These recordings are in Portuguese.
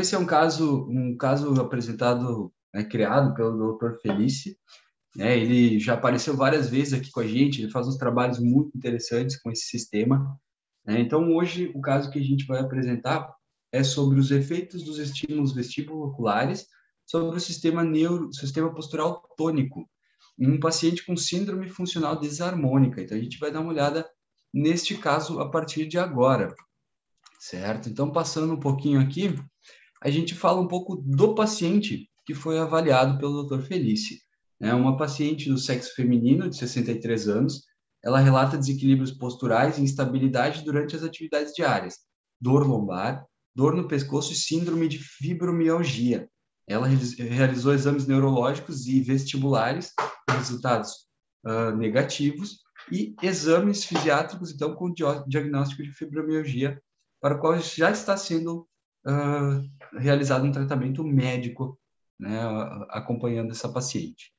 esse é um caso, um caso apresentado, né, criado pelo Dr. Felice. Né, ele já apareceu várias vezes aqui com a gente, ele faz uns trabalhos muito interessantes com esse sistema. Né? Então, hoje, o caso que a gente vai apresentar é sobre os efeitos dos estímulos vestibulo-oculares sobre o sistema neuro, sistema postural tônico, em um paciente com síndrome funcional desarmônica. Então, a gente vai dar uma olhada neste caso a partir de agora, certo? Então, passando um pouquinho aqui, a gente fala um pouco do paciente que foi avaliado pelo Dr. Felice. É uma paciente do sexo feminino, de 63 anos. Ela relata desequilíbrios posturais e instabilidade durante as atividades diárias, dor lombar, dor no pescoço e síndrome de fibromialgia. Ela realizou exames neurológicos e vestibulares, resultados uh, negativos, e exames fisiátricos, então, com diagnóstico de fibromialgia, para o qual já está sendo uh, realizado um tratamento médico, né, acompanhando essa paciente.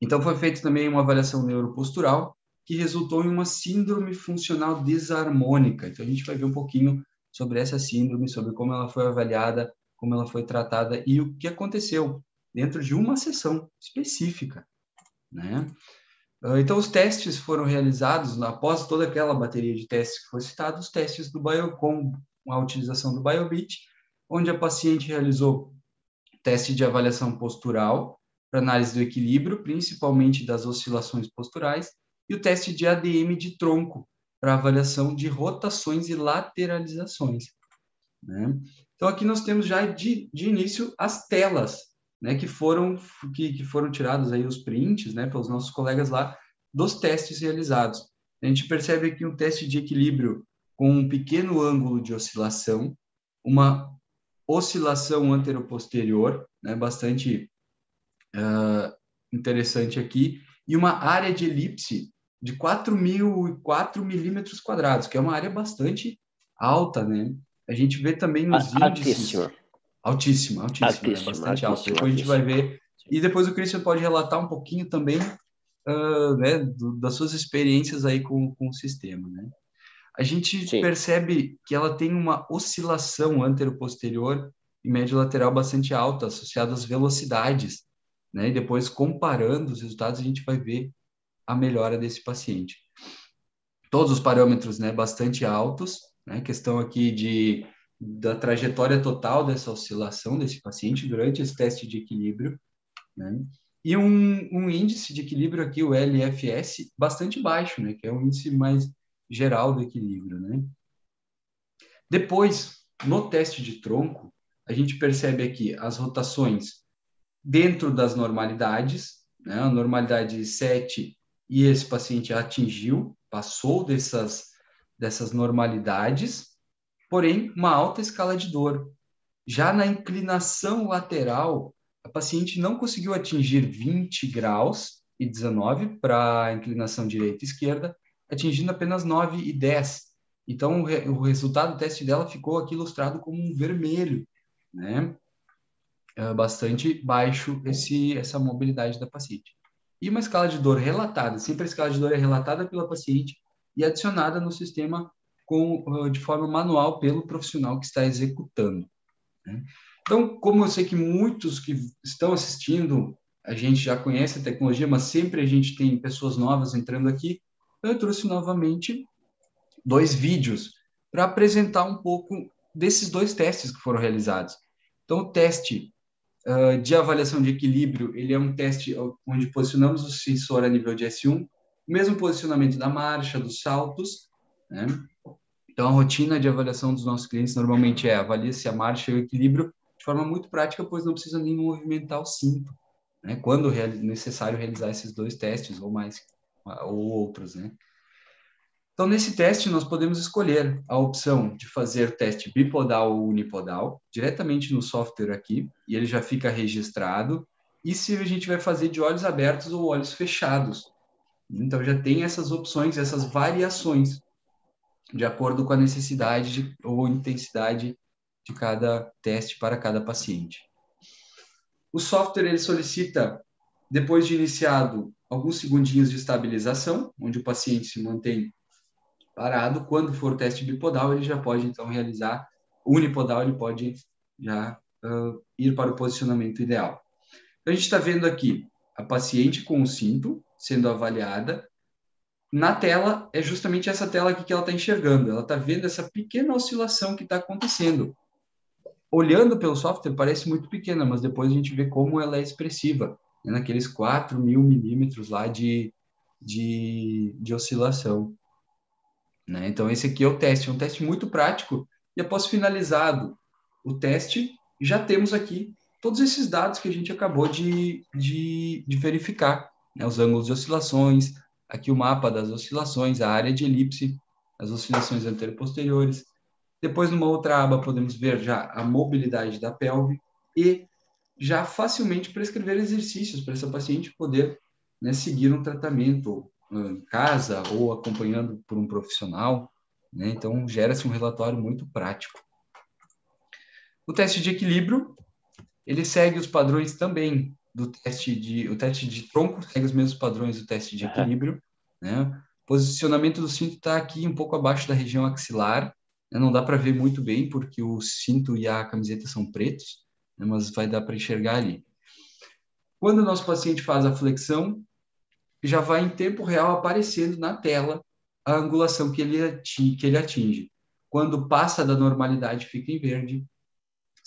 Então, foi feita também uma avaliação neuropostural, que resultou em uma síndrome funcional desarmônica. Então, a gente vai ver um pouquinho sobre essa síndrome, sobre como ela foi avaliada como ela foi tratada e o que aconteceu dentro de uma sessão específica, né? Ah, então, os testes foram realizados após toda aquela bateria de testes que foi citada, os testes do Biocom, com a utilização do BioBeat, onde a paciente realizou teste de avaliação postural para análise do equilíbrio, principalmente das oscilações posturais, e o teste de ADM de tronco para avaliação de rotações e lateralizações. Né? Então, aqui nós temos já de, de início as telas, né, que foram que, que foram tirados aí os prints, né, pelos nossos colegas lá dos testes realizados. A gente percebe aqui um teste de equilíbrio com um pequeno ângulo de oscilação, uma oscilação anteroposterior, né, bastante uh, interessante aqui, e uma área de elipse de 4.004 milímetros quadrados, que é uma área bastante alta, né? A gente vê também nos índices... Altíssima. Altíssima, altíssima, né? bastante alta. Depois a gente vai ver... E depois o Christian pode relatar um pouquinho também uh, né, do, das suas experiências aí com, com o sistema, né? A gente Sim. percebe que ela tem uma oscilação antero-posterior e médio-lateral bastante alta, associada às velocidades, né? E depois, comparando os resultados, a gente vai ver a melhora desse paciente. Todos os parâmetros, né, bastante altos, né? Questão aqui de da trajetória total dessa oscilação desse paciente durante esse teste de equilíbrio, né? E um, um índice de equilíbrio aqui, o LFS, bastante baixo, né? Que é o índice mais geral do equilíbrio, né? Depois, no teste de tronco, a gente percebe aqui as rotações dentro das normalidades, né? A normalidade 7 e esse paciente atingiu, passou dessas dessas normalidades, porém uma alta escala de dor. Já na inclinação lateral, a paciente não conseguiu atingir 20 graus e 19 para inclinação direita e esquerda, atingindo apenas 9 e 10. Então, o, resultado do teste dela ficou aqui ilustrado como um vermelho, né? É bastante baixo esse, essa mobilidade da paciente. E uma escala de dor relatada, sempre a escala de dor é relatada pela paciente e adicionada no sistema com, uh, de forma manual pelo profissional que está executando. Né? Então, como eu sei que muitos que estão assistindo, a gente já conhece a tecnologia, mas sempre a gente tem pessoas novas entrando aqui, eu trouxe novamente dois vídeos para apresentar um pouco desses dois testes que foram realizados. Então, o teste uh, de avaliação de equilíbrio, ele é um teste onde posicionamos o sensor a nível de S1 mesmo posicionamento da marcha, dos saltos, né? Então, a rotina de avaliação dos nossos clientes normalmente é avalia se a marcha e o equilíbrio de forma muito prática, pois não precisa nem movimentar o cinto, né? Quando necessário realizar esses dois testes ou mais, ou outros, né? Então, nesse teste, nós podemos escolher a opção de fazer teste bipodal ou unipodal, diretamente no software aqui, e ele já fica registrado, e se a gente vai fazer de olhos abertos ou olhos fechados, então já tem essas opções, essas variações, de acordo com a necessidade de, ou intensidade de cada teste para cada paciente. O software ele solicita, depois de iniciado, alguns segundinhos de estabilização, onde o paciente se mantém parado. Quando for teste bipodal, ele já pode então realizar unipodal, ele pode já uh, ir para o posicionamento ideal. Então, a gente está vendo aqui a paciente com o cinto sendo avaliada. Na tela, é justamente essa tela aqui que ela está enxergando. Ela está vendo essa pequena oscilação que está acontecendo. Olhando pelo software, parece muito pequena, mas depois a gente vê como ela é expressiva, né? naqueles 4 mil milímetros lá de, de, de oscilação. Né? Então, esse aqui é o teste. É um teste muito prático. E após finalizado o teste, já temos aqui todos esses dados que a gente acabou de, de, de verificar, né? os ângulos de oscilações, aqui o mapa das oscilações, a área de elipse, as oscilações anterior-posteriores. Depois, numa outra aba, podemos ver já a mobilidade da pelve e já facilmente prescrever exercícios para essa paciente poder né, seguir um tratamento em casa ou acompanhando por um profissional. Né? Então, gera-se um relatório muito prático. O teste de equilíbrio ele segue os padrões também do teste de o teste de tronco segue os mesmos padrões do teste de equilíbrio, né? Posicionamento do cinto está aqui um pouco abaixo da região axilar, né? não dá para ver muito bem porque o cinto e a camiseta são pretos, né? mas vai dar para enxergar ali. Quando o nosso paciente faz a flexão, já vai em tempo real aparecendo na tela a angulação que ele atinge, que ele atinge. Quando passa da normalidade, fica em verde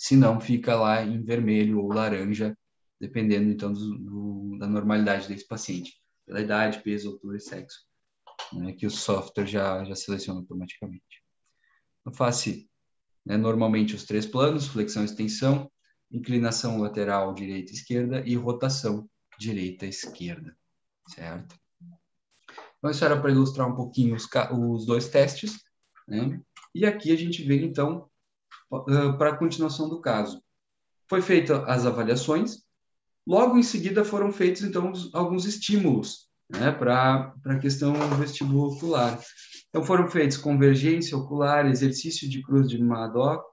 se não fica lá em vermelho ou laranja, dependendo então do, do, da normalidade desse paciente, pela idade, peso, altura e sexo, né, que o software já, já seleciona automaticamente. No face, né, normalmente os três planos, flexão e extensão, inclinação lateral direita esquerda e rotação direita esquerda, certo? Então, isso era para ilustrar um pouquinho os, os dois testes, né? E aqui a gente vê, então, para a continuação do caso. Foi feita as avaliações, logo em seguida foram feitos, então, alguns estímulos né, para a questão vestibular ocular. Então, foram feitos convergência ocular, exercício de cruz de Madoc,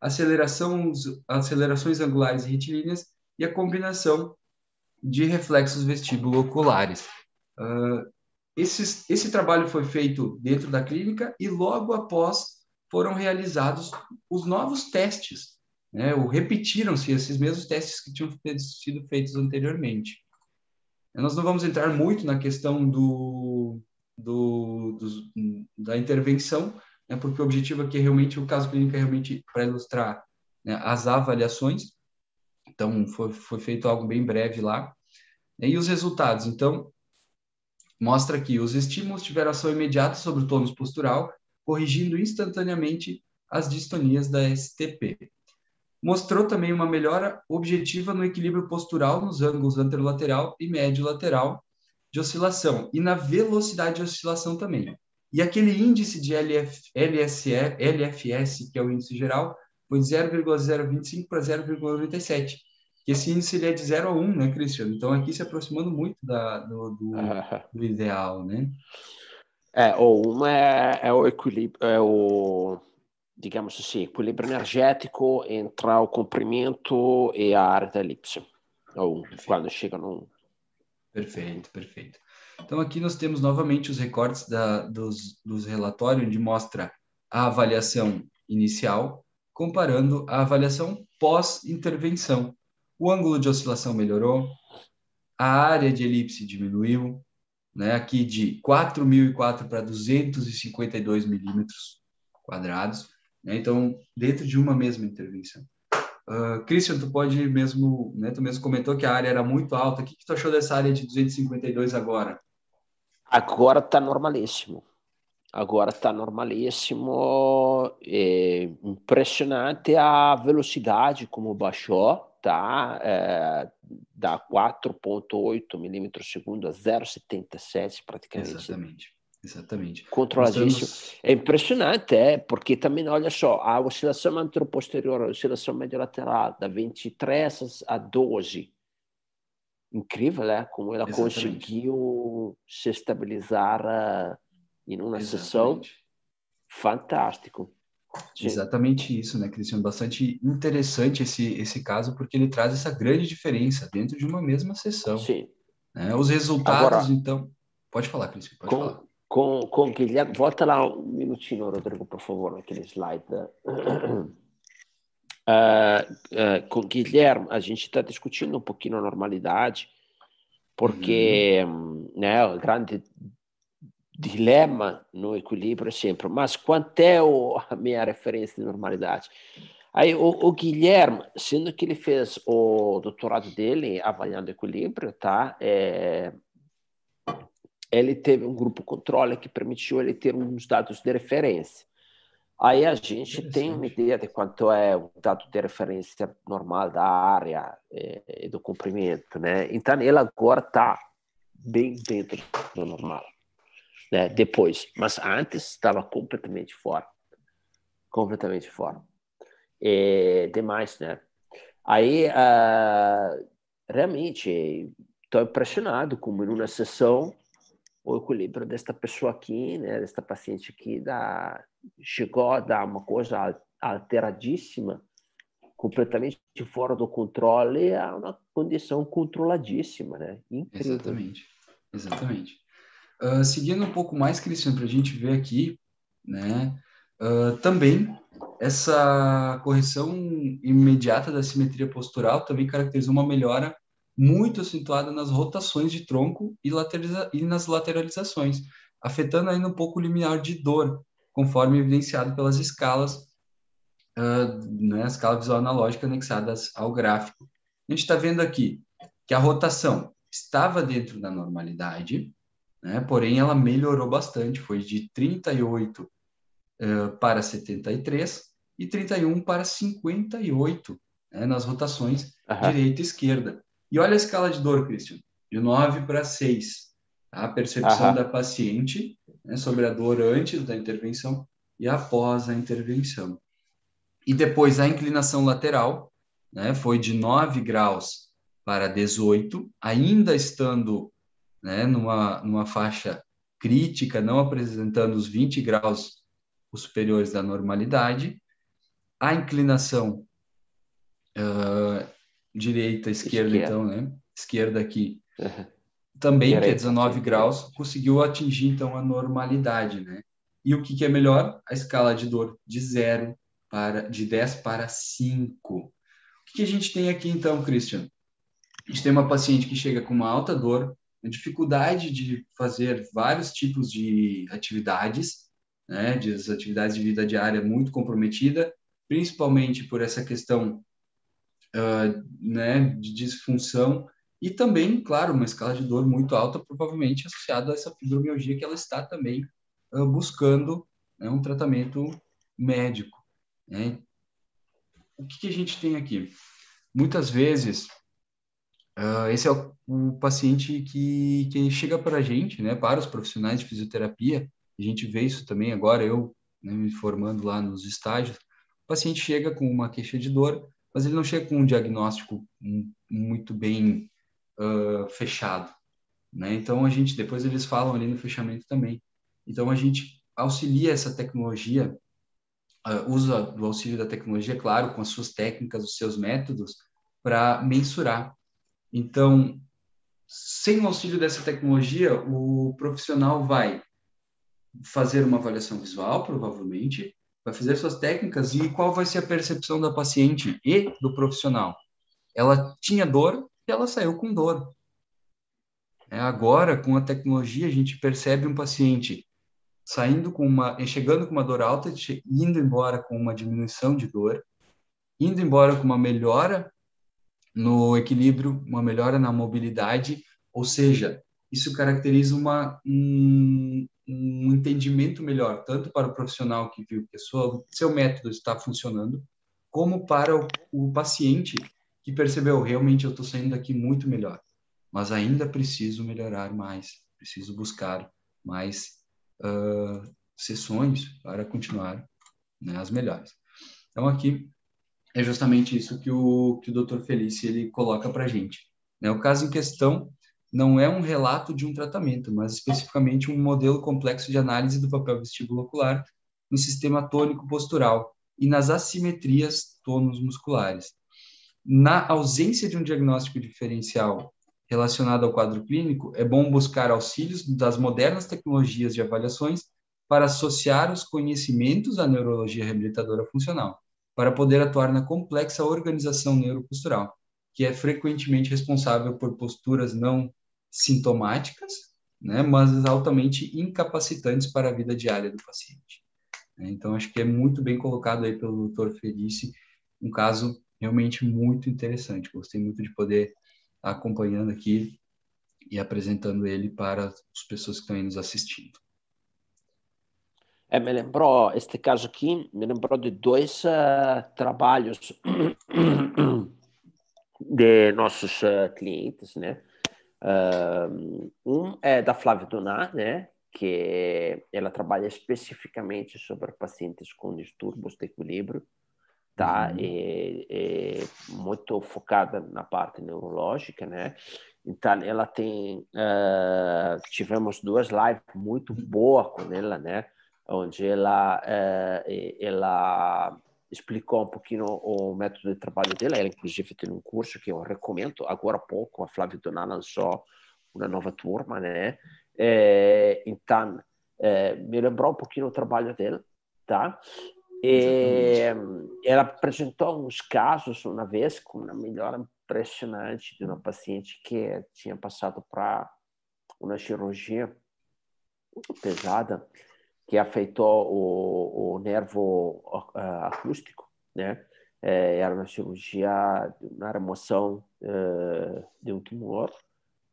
acelerações angulares e retilíneas e a combinação de reflexos vestibulo-oculares. Uh, esses, esse trabalho foi feito dentro da clínica e logo após foram realizados os novos testes, né? ou repetiram-se esses mesmos testes que tinham sido feitos anteriormente. Nós não vamos entrar muito na questão do, do, do da intervenção, né? porque o objetivo aqui é realmente, o caso clínico é realmente para ilustrar né, as avaliações, então foi, foi feito algo bem breve lá, e os resultados, então, mostra que os estímulos tiveram ação imediata sobre o tônus postural corrigindo instantaneamente as distonias da STP. Mostrou também uma melhora objetiva no equilíbrio postural nos ângulos anterolateral e médio-lateral de oscilação e na velocidade de oscilação também. E aquele índice de LF, LSE, LFS, que é o índice geral, foi de 0,025 para 0,97. Esse índice ele é de 0 a 1, né, Cristiano? Então, aqui se aproximando muito da, do, do, do ideal, né? É, ou uma é, é o equilíbrio, é o, digamos assim, equilíbrio energético entre o comprimento e a área da elipse. Ou perfeito. quando chega num. Perfeito, perfeito. Então aqui nós temos novamente os recortes da, dos, dos relatórios, onde mostra a avaliação inicial, comparando a avaliação pós-intervenção. O ângulo de oscilação melhorou, a área de elipse diminuiu, né, aqui de 4.004 para 252 milímetros quadrados, né, então dentro de uma mesma intervenção. Uh, Christian, tu pode mesmo, né, tu mesmo comentou que a área era muito alta, o que, que tu achou dessa área de 252 agora? Agora está normalíssimo. Agora está normalíssimo. É impressionante a velocidade como baixou tá é, da 4.8 milímetros segundo a 0,77 praticamente. Exatamente. Exatamente. Controladíssimo. Estamos... É impressionante, é, porque também, olha só, a oscilação anteroposterior, a oscilação mediolateral, da 23 a 12. Incrível, né? Como ela Exatamente. conseguiu se estabilizar uh, em uma Exatamente. sessão. Fantástico. Sim. Exatamente isso, né, Cristiano? Bastante interessante esse, esse caso, porque ele traz essa grande diferença dentro de uma mesma sessão. Sim. Né? Os resultados, Agora, então. Pode falar, Cristiano, pode com, falar. Com, com Guilherme, volta lá um minutinho, Rodrigo, por favor, naquele slide. Uh, uh, com Guilherme, a gente está discutindo um pouquinho a normalidade, porque uhum. né, o grande dilema no equilíbrio é sempre, mas quanto é o, a minha referência de normalidade? Aí o, o, Guilherme, sendo que ele fez o doutorado dele avaliando equilíbrio, tá? É, ele teve um grupo controle que permitiu ele ter uns dados de referência. Aí a gente tem uma ideia de quanto é o dado de referência normal da área e, é, e do comprimento, né? Então ele agora está bem dentro do normal, né? Depois, mas antes estava completamente fora, completamente fora. E demais, né? Aí uh, realmente estou impressionado como em uma o equilíbrio desta pessoa aqui, né, desta paciente aqui, da, chegou a dar uma coisa alteradíssima, completamente fora do controle, a uma condição controladíssima, né? Incrível. Exatamente, exatamente. Uh, seguindo um pouco mais, Cristiano, para a gente ver aqui, né? Uh, também essa correção imediata da simetria postural também caracteriza uma melhora muito acentuada nas rotações de tronco e, e nas lateralizações, afetando ainda um pouco o limiar de dor, conforme evidenciado pelas escalas, uh, né, a escala visual analógica anexadas ao gráfico. A gente está vendo aqui que a rotação estava dentro da normalidade, né, porém ela melhorou bastante, foi de 38 uh, para 73 e 31 para 58 né, nas rotações uhum. direita e esquerda. E olha a escala de dor, Christian, de 9 para 6. Tá? A percepção da paciente né, sobre a dor antes da intervenção e após a intervenção. E depois a inclinação lateral né, foi de 9 graus para 18, ainda estando né, numa, numa faixa crítica, não apresentando os 20 graus os superiores da normalidade. A inclinação uh, direita, esquerda, esquerda, então, né? Esquerda aqui. Uhum. Também, Direita, que é 19 graus, conseguiu atingir, então, a normalidade, né? E o que, que é melhor? A escala de dor de 0 para, de 10 para 5. O que, que a gente tem aqui, então, Christian? A gente tem uma paciente que chega com uma alta dor, uma dificuldade de fazer vários tipos de atividades, né, de atividades de vida diária muito comprometida, principalmente por essa questão uh, né, de disfunção e também, claro, uma escala de dor muito alta, provavelmente associada a essa fibromialgia que ela está também uh, buscando né, um tratamento médico. Né? O que, que, a gente tem aqui? Muitas vezes, uh, esse é o, o paciente que, que chega para a gente, né, para os profissionais de fisioterapia, a gente vê isso também agora, eu né, me formando lá nos estágios, o paciente chega com uma queixa de dor, mas ele não chega com um diagnóstico muito bem uh, fechado, né? Então a gente depois eles falam ali no fechamento também. Então a gente auxilia essa tecnologia, uh, usa do auxílio da tecnologia, claro, com as suas técnicas, os seus métodos para mensurar. Então, sem o auxílio dessa tecnologia, o profissional vai fazer uma avaliação visual, provavelmente, vai fazer suas técnicas e qual vai ser a percepção da paciente e do profissional. Ela tinha dor e ela saiu com dor. É, agora, com a tecnologia, a gente percebe um paciente saindo com uma, chegando com uma dor alta, indo embora com uma diminuição de dor, indo embora com uma melhora no equilíbrio, uma melhora na mobilidade, ou seja, isso caracteriza uma, um, um entendimento melhor, tanto para o profissional que viu que sua, seu método está funcionando, como para o, o paciente que percebeu, realmente eu estou saindo daqui muito melhor, mas ainda preciso melhorar mais, preciso buscar mais uh, sessões para continuar né, as melhores. Então, aqui é justamente isso que o, que o Dr. Felice ele coloca para a gente. Né? O caso em questão não é um relato de um tratamento, mas especificamente um modelo complexo de análise do papel vestíbulo ocular no sistema tônico postural e nas assimetrias tônus musculares. Na ausência de um diagnóstico diferencial relacionado ao quadro clínico, é bom buscar auxílios das modernas tecnologias de avaliações para associar os conhecimentos à neurologia reabilitadora funcional. para poder atuar na complexa organização neuropostural, que é frequentemente responsável por posturas não sintomáticas, né, mas altamente incapacitantes para a vida diária do paciente. Então, acho que é muito bem colocado aí pelo Dr. Felice, um caso realmente muito interessante. Gostei muito de poder estar acompanhando aqui e apresentando ele para as pessoas que estão aí nos assistindo. É, me lembrou, este caso aqui, me lembrou de dois uh, trabalhos de nossos uh, clientes, né? Um é da Flávia Donar, né? Que ela trabalha especificamente sobre pacientes com distúrbios de equilíbrio, tá? Uhum. E, e muito focada na parte neurológica, né? Então, ela tem. Uh, tivemos duas lives muito boas com ela, né? Onde ela, uh, ela explicou um pouquinho o método de trabalho dela. Ela, inclusive, tem um curso que eu recomendo. Agora há pouco, a Flávia Doná lançou uma nova turma, né? É, então, é, me lembrou um pouquinho o trabalho dela, tá? E ela apresentou uns casos uma vez com uma melhora impressionante de uma paciente que tinha passado para uma cirurgia pesada que afetou o, o nervo uh, acústico, né? É, era uma cirurgia na remoção uh, de um tumor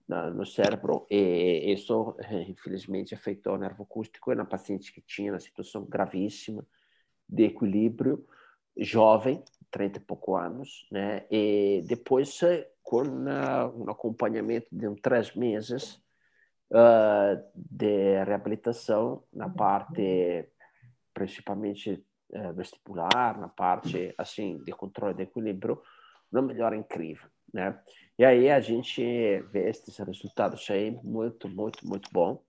na, no cérebro e isso infelizmente afetou o nervo acústico na paciente que tinha uma situação gravíssima de equilíbrio, jovem, 30 e pouco anos, né? E depois, com um acompanhamento de um três meses uh, de reabilitação na parte, principalmente uh, vestibular, na parte, assim, de controle de equilíbrio, uma melhora incrível, né? E aí a gente vê esses resultados aí muito, muito, muito bom.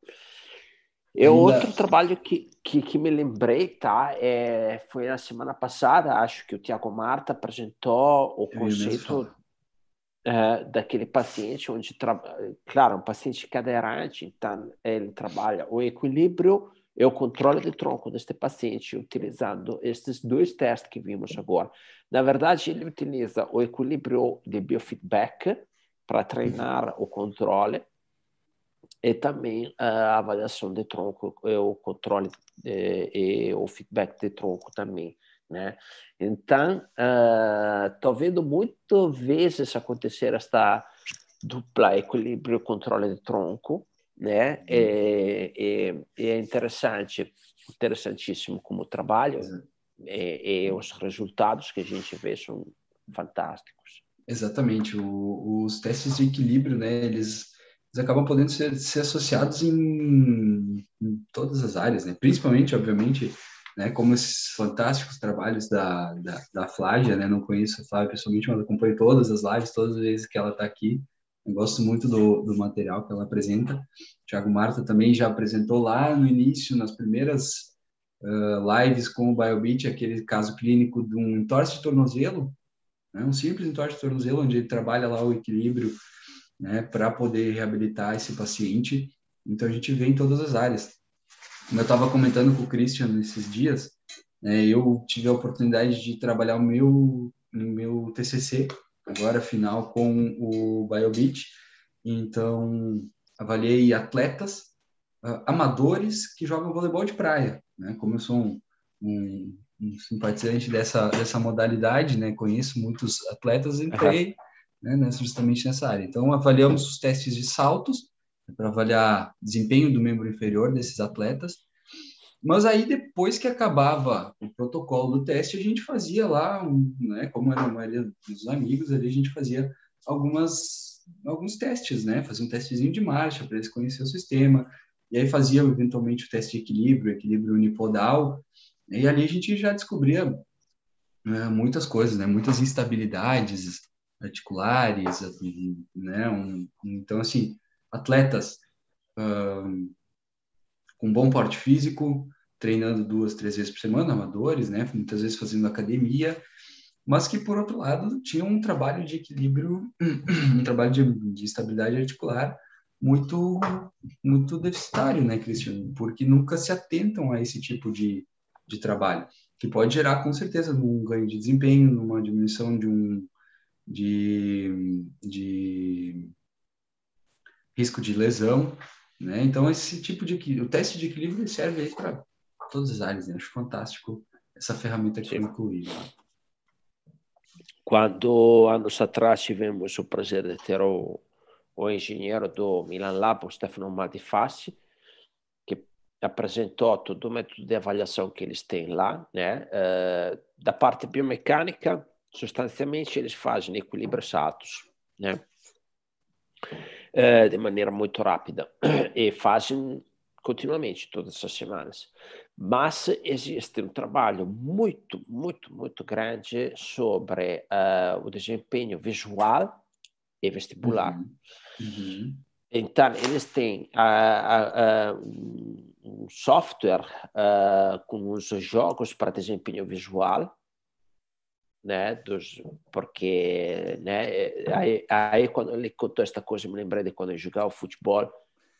E outro trabalho que, que, que, me lembrei, tá? É, foi na semana passada, acho que o Tiago Marta apresentou o conceito é, daquele paciente onde, tra... claro, um paciente cadeirante, então ele trabalha o equilíbrio e o controle de tronco deste paciente utilizando estes dois testes que vimos agora. Na verdade, ele utiliza o equilíbrio de biofeedback para treinar o controle e também a avaliação de tronco, o controle de, e o feedback de tronco também, né? Então, estou uh, vendo muitas vezes acontecer esta dupla equilíbrio controle de tronco, né? E, e, e é interessante, interessantíssimo como trabalho e, e, os resultados que a gente vê são fantásticos. Exatamente, o, os testes de equilíbrio, né? Eles eles acabam podendo ser, ser associados em, em, todas as áreas, né? Principalmente, obviamente, né, como esses fantásticos trabalhos da, da, da Flávia, né? Não conheço a Flávia pessoalmente, mas acompanho todas as lives, todas as vezes que ela está aqui. Eu gosto muito do, do material que ela apresenta. O Thiago Marta também já apresentou lá no início, nas primeiras uh, lives com o BioBeat, aquele caso clínico de um entorse de tornozelo, né? um simples entorse de tornozelo, onde ele trabalha lá o equilíbrio né, para poder reabilitar esse paciente. Então, a gente vê em todas as áreas. Como eu estava comentando com o Christian nesses dias, né, eu tive a oportunidade de trabalhar o meu, meu TCC, agora final, com o BioBeat. Então, avaliei atletas uh, amadores que jogam voleibol de praia. Né? Como eu sou um, um, um simpatizante dessa, dessa modalidade, né? conheço muitos atletas, entrei... Uhum né, justamente nessa área. Então, avaliamos os testes de saltos, para avaliar desempenho do membro inferior desses atletas, mas aí, depois que acabava o protocolo do teste, a gente fazia lá, né, como era a maioria dos amigos ali, a gente fazia algumas, alguns testes, né, fazia um testezinho de marcha para eles conhecerem o sistema, e aí fazia eventualmente o teste de equilíbrio, equilíbrio unipodal, e ali a gente já descobria né, muitas coisas, né, muitas instabilidades, articulares, né? Um, então, assim, atletas um, com bom porte físico, treinando duas, três vezes por semana, amadores, né? Muitas vezes fazendo academia, mas que, por outro lado, tinham um trabalho de equilíbrio, um trabalho de, de estabilidade articular muito muito deficitário, né, Cristiano? Porque nunca se atentam a esse tipo de, de trabalho, que pode gerar com certeza um ganho de desempenho, numa diminuição de um de, de risco de lesão, né? Então esse tipo de o teste de equilíbrio serve aí para todas as áreas, né? Acho fantástico essa ferramenta que foi incluída. Quando anos atrás tivemos o prazer de ter o, o engenheiro do Milan Lab, o Stefano Madifassi, que apresentou todo o método de avaliação que eles têm lá, né? Uh, da parte biomecânica, sostancialmente eles fazem equilíbrios atos, né? Uh, de maneira muito rápida e fazem continuamente, todas as semanas. Mas existe um trabalho muito, muito, muito grande sobre uh, o desempenho visual e vestibular. Uhum. Uhum. Então, eles têm uh, uh, um software com os jogos para desempenho visual, né, dos, porque né, aí, aí quando ele contou esta coisa, eu me lembrei de quando eu jogava futebol,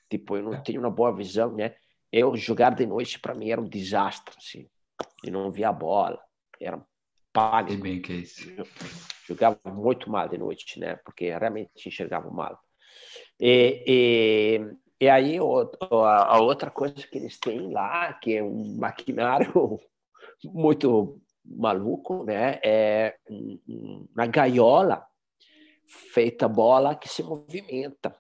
Tipo, eu não tinha uma boa visão, né? Eu jogar de noite para mim era um desastre, assim. Eu não via a bola, era pálido. bem que é isso. Jogava muito mal de noite, né? Porque realmente enxergava mal. E, e, e aí a, outra coisa que eles têm lá, que é um maquinário muito maluco, né? É uma gaiola feita bola que se movimenta.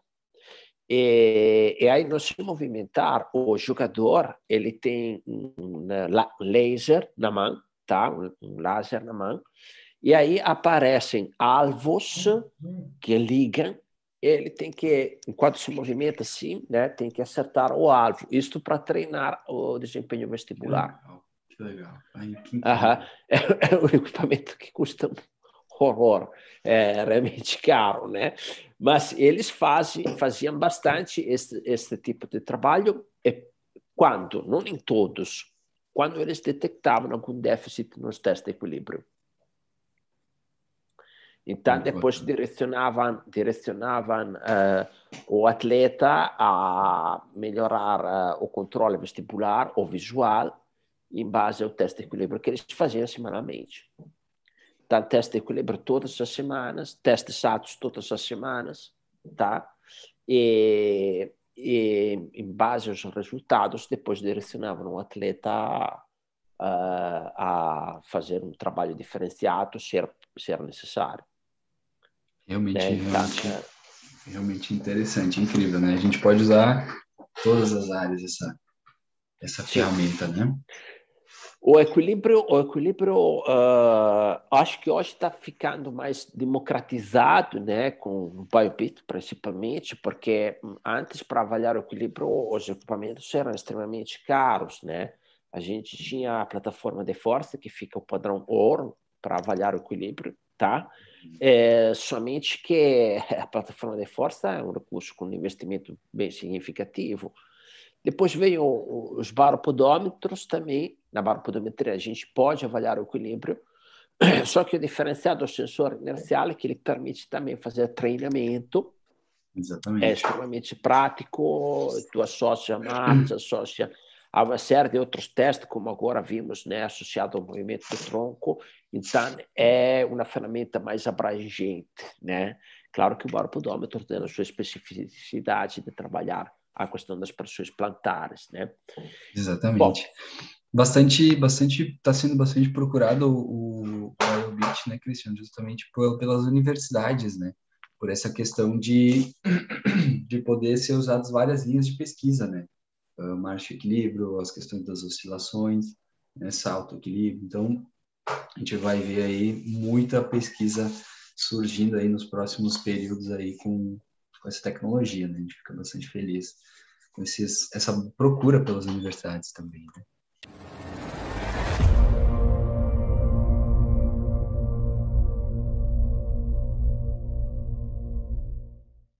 E, e, aí, no se movimentar, o jogador ele tem um laser na mão, tá? um laser na mão, e aí aparecem alvos que ligam. Ele tem que, enquanto se movimenta assim, né, tem que acertar o alvo. Isto para treinar o desempenho vestibular. Que legal. Que legal. que... É, é um equipamento que custa horror, é realmente caro, né? Mas eles fazem, faziam bastante este, este tipo de trabalho e quando, não em todos, quando eles detectavam algum déficit nos testes de equilíbrio. Então, depois direcionavam, direcionavam uh, o atleta a melhorar uh, o controle vestibular ou visual em base ao teste de equilíbrio que eles faziam semanalmente. Tá? Teste de equilíbrio todas as semanas, teste SATOS todas as semanas, tá? E, e em base aos resultados, depois direcionavam o atleta a, a, fazer um trabalho diferenciado, se era, se era necessário. Realmente, é, realmente, tá, realmente interessante, incrível, né? A gente pode usar todas as áreas essa, essa ferramenta, né? O equilíbrio, o equilíbrio uh, acho que hoje está ficando mais democratizado, né, com o BioBit principalmente, porque antes para avaliar o equilíbrio os equipamentos eram extremamente caros, né? A gente tinha a plataforma de força que fica o padrão ouro para avaliar o equilíbrio, tá? É, somente que a plataforma de força é um recurso com investimento bem significativo. Depois veio os baropodômetros também. Na baropodometria a gente pode avaliar o equilíbrio, só que o diferencial do sensor inercial é que ele permite também fazer treinamento. Exatamente. É extremamente prático, tu associa marcas, associa a uma série de outros testes, como agora vimos, né, associado ao movimento do tronco. Então, é uma ferramenta mais abrangente, né? Claro que o baropodômetro tem a sua especificidade de trabalhar a questão das pressões plantares, né? Exatamente. Bom, bastante, bastante, está sendo bastante procurado o, o né, Cristiano, justamente por, pelas universidades, né? Por essa questão de, de poder ser usadas várias linhas de pesquisa, né? Uh, marcha equilíbrio, as questões das oscilações, né, salto equilíbrio. Então, a gente vai ver aí muita pesquisa surgindo aí nos próximos períodos aí com, com essa tecnologia, né? A gente fica bastante feliz com esses, essa procura pelas universidades também, né?